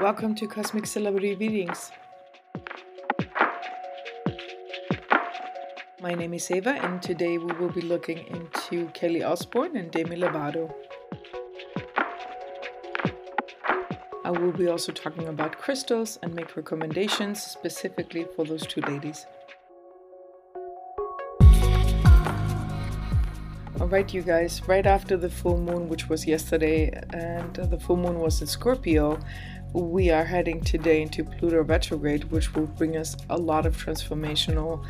Welcome to Cosmic Celebrity Readings. My name is Eva, and today we will be looking into Kelly Osbourne and Demi Lovato. I will be also talking about crystals and make recommendations specifically for those two ladies. Alright, you guys, right after the full moon, which was yesterday, and the full moon was in Scorpio, we are heading today into Pluto retrograde, which will bring us a lot of transformational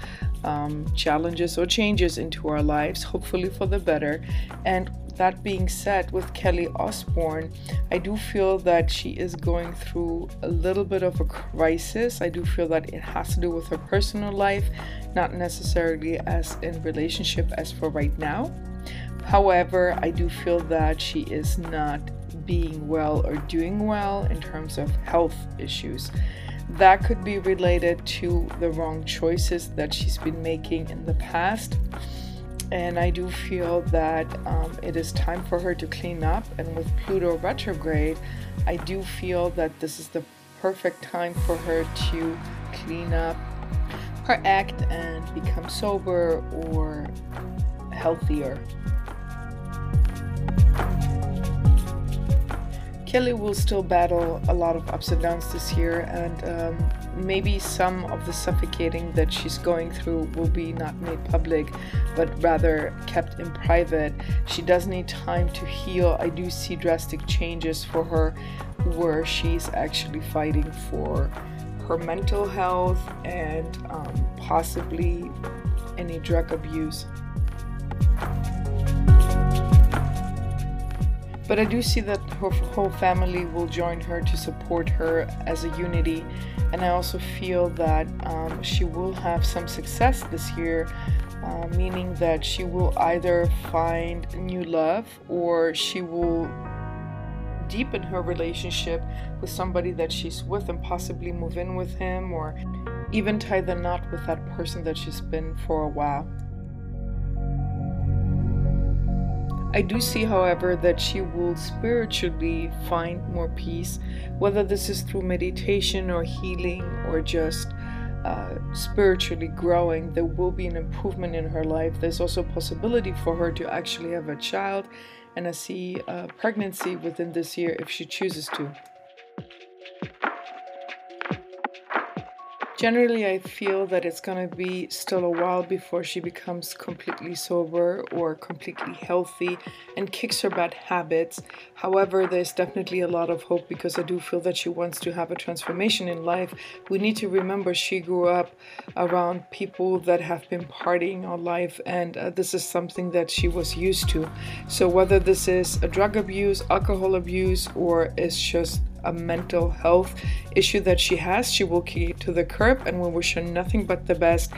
um, challenges or changes into our lives, hopefully for the better. And that being said, with Kelly Osbourne, I do feel that she is going through a little bit of a crisis. I do feel that it has to do with her personal life, not necessarily as in relationship as for right now. However, I do feel that she is not being well or doing well in terms of health issues. That could be related to the wrong choices that she's been making in the past. And I do feel that um, it is time for her to clean up. And with Pluto retrograde, I do feel that this is the perfect time for her to clean up her act and become sober or healthier. Kelly will still battle a lot of ups and downs this year, and um, maybe some of the suffocating that she's going through will be not made public, but rather kept in private. She does need time to heal. I do see drastic changes for her where she's actually fighting for her mental health and um, possibly any drug abuse. But I do see that her whole family will join her to support her as a unity. And I also feel that um, she will have some success this year, uh, meaning that she will either find new love or she will deepen her relationship with somebody that she's with and possibly move in with him or even tie the knot with that person that she's been for a while. I do see, however, that she will spiritually find more peace, whether this is through meditation or healing or just uh, spiritually growing. There will be an improvement in her life. There's also a possibility for her to actually have a child, and I see a pregnancy within this year if she chooses to. Generally, I feel that it's going to be still a while before she becomes completely sober or completely healthy and kicks her bad habits. However, there's definitely a lot of hope because I do feel that she wants to have a transformation in life. We need to remember she grew up around people that have been partying all life, and uh, this is something that she was used to. So, whether this is a drug abuse, alcohol abuse, or it's just a mental health issue that she has, she will keep to the curb and we wish her nothing but the best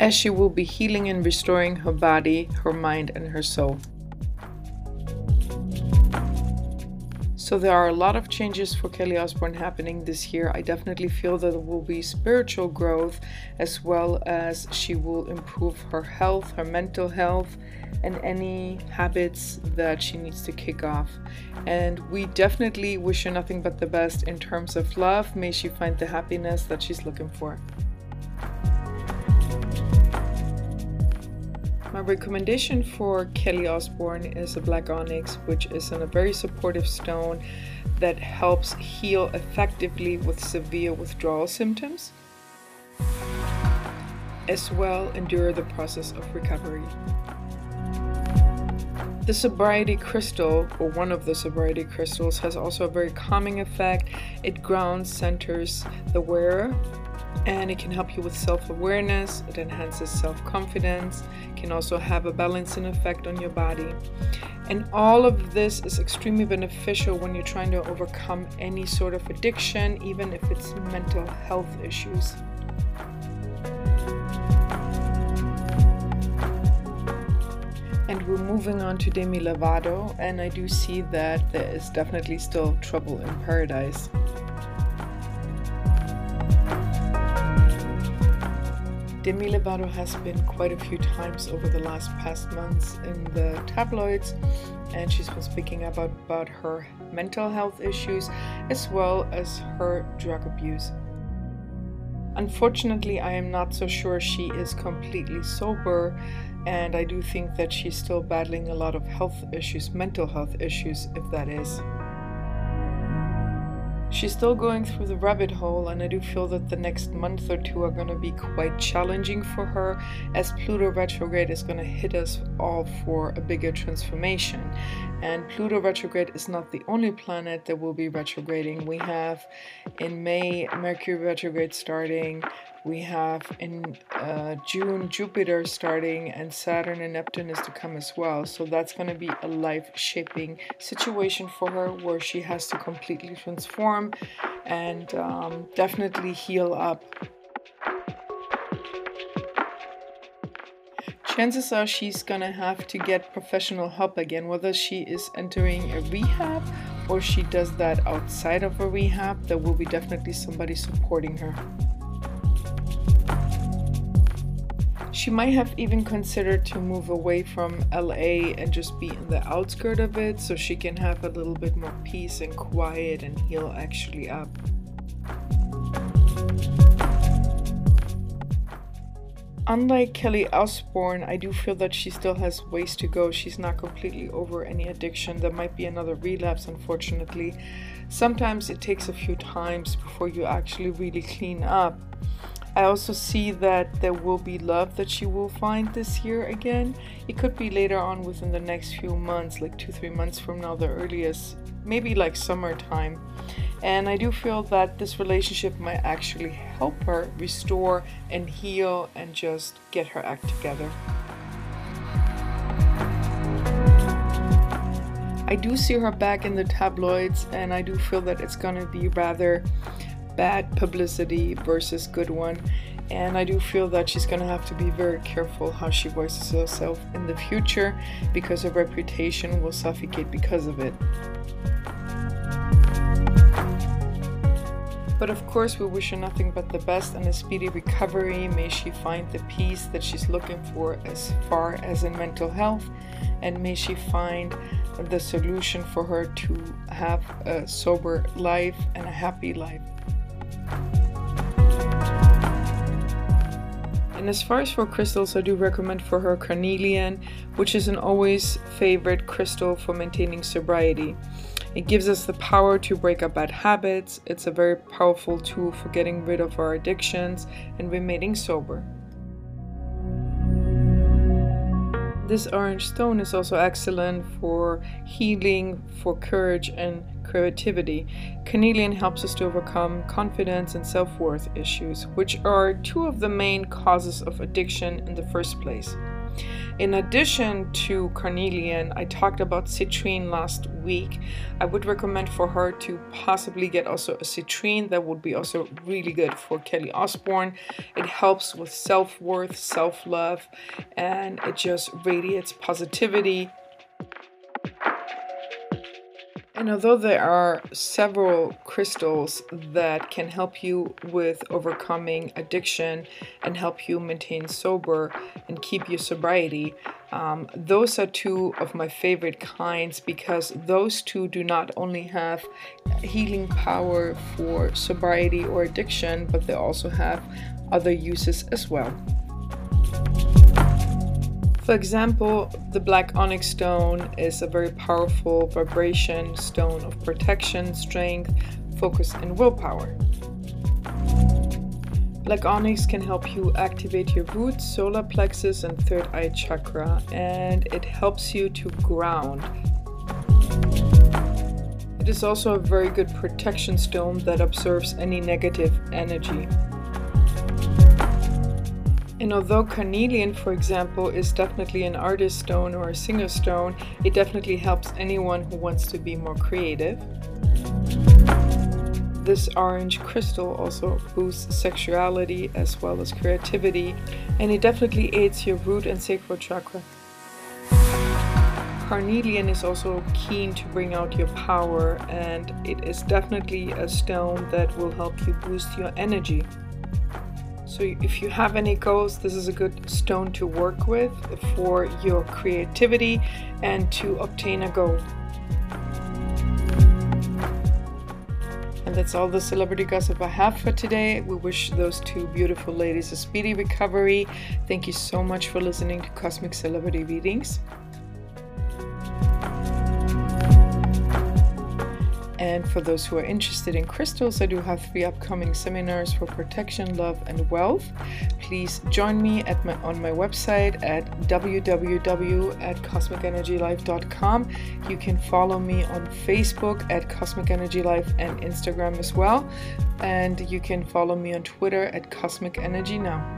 as she will be healing and restoring her body, her mind, and her soul. So there are a lot of changes for Kelly Osbourne happening this year. I definitely feel that there will be spiritual growth as well as she will improve her health, her mental health, and any habits that she needs to kick off. And we definitely wish her nothing but the best in terms of love. May she find the happiness that she's looking for. My recommendation for Kelly Osbourne is a black onyx, which is a very supportive stone that helps heal effectively with severe withdrawal symptoms, as well endure the process of recovery. The sobriety crystal, or one of the sobriety crystals, has also a very calming effect. It grounds, centers the wearer, and it can help you with self awareness. It enhances self confidence, can also have a balancing effect on your body. And all of this is extremely beneficial when you're trying to overcome any sort of addiction, even if it's mental health issues. And we're moving on to Demi Lovato, and I do see that there is definitely still trouble in paradise. Demi Lovato has been quite a few times over the last past months in the tabloids, and she's been speaking about, about her mental health issues as well as her drug abuse. Unfortunately, I am not so sure she is completely sober, and I do think that she's still battling a lot of health issues, mental health issues, if that is. She's still going through the rabbit hole, and I do feel that the next month or two are going to be quite challenging for her as Pluto retrograde is going to hit us all for a bigger transformation. And Pluto retrograde is not the only planet that will be retrograding. We have in May Mercury retrograde starting, we have in uh, June Jupiter starting and Saturn and Neptune is to come as well. So that's going to be a life shaping situation for her where she has to completely transform and um, definitely heal up. Chances are she's gonna have to get professional help again, whether she is entering a rehab or she does that outside of a rehab. There will be definitely somebody supporting her. She might have even considered to move away from LA and just be in the outskirt of it so she can have a little bit more peace and quiet and heal actually up. Unlike Kelly Osbourne, I do feel that she still has ways to go. She's not completely over any addiction. There might be another relapse, unfortunately. Sometimes it takes a few times before you actually really clean up. I also see that there will be love that she will find this year again. It could be later on within the next few months, like two, three months from now, the earliest, maybe like summertime. And I do feel that this relationship might actually help her restore and heal and just get her act together. I do see her back in the tabloids, and I do feel that it's gonna be rather bad publicity versus good one. And I do feel that she's going to have to be very careful how she voices herself in the future because her reputation will suffocate because of it. But of course, we wish her nothing but the best and a speedy recovery. May she find the peace that she's looking for as far as in mental health, and may she find the solution for her to have a sober life and a happy life. And as far as for crystals, I do recommend for her carnelian, which is an always favorite crystal for maintaining sobriety. It gives us the power to break up bad habits. It's a very powerful tool for getting rid of our addictions and remaining sober. This orange stone is also excellent for healing, for courage, and creativity. Carnelian helps us to overcome confidence and self worth issues, which are two of the main causes of addiction in the first place. In addition to carnelian, I talked about citrine last week. I would recommend for her to possibly get also a citrine that would be also really good for Kelly Osbourne. It helps with self worth, self love, and it just radiates positivity and although there are several crystals that can help you with overcoming addiction and help you maintain sober and keep your sobriety, um, those are two of my favorite kinds because those two do not only have healing power for sobriety or addiction, but they also have other uses as well. For example, the black onyx stone is a very powerful vibration stone of protection, strength, focus, and willpower. Black onyx can help you activate your root, solar plexus, and third eye chakra, and it helps you to ground. It is also a very good protection stone that absorbs any negative energy. And although carnelian, for example, is definitely an artist stone or a singer stone, it definitely helps anyone who wants to be more creative. This orange crystal also boosts sexuality as well as creativity, and it definitely aids your root and sacral chakra. Carnelian is also keen to bring out your power, and it is definitely a stone that will help you boost your energy. So if you have any goals, this is a good stone to work with for your creativity and to obtain a goal. And that's all the celebrity gossip I have for today. We wish those two beautiful ladies a speedy recovery. Thank you so much for listening to Cosmic Celebrity Readings. And for those who are interested in crystals, I do have three upcoming seminars for protection, love, and wealth. Please join me at my on my website at www.cosmicenergylife.com. You can follow me on Facebook at Cosmic Energy Life and Instagram as well. And you can follow me on Twitter at Cosmic Energy Now.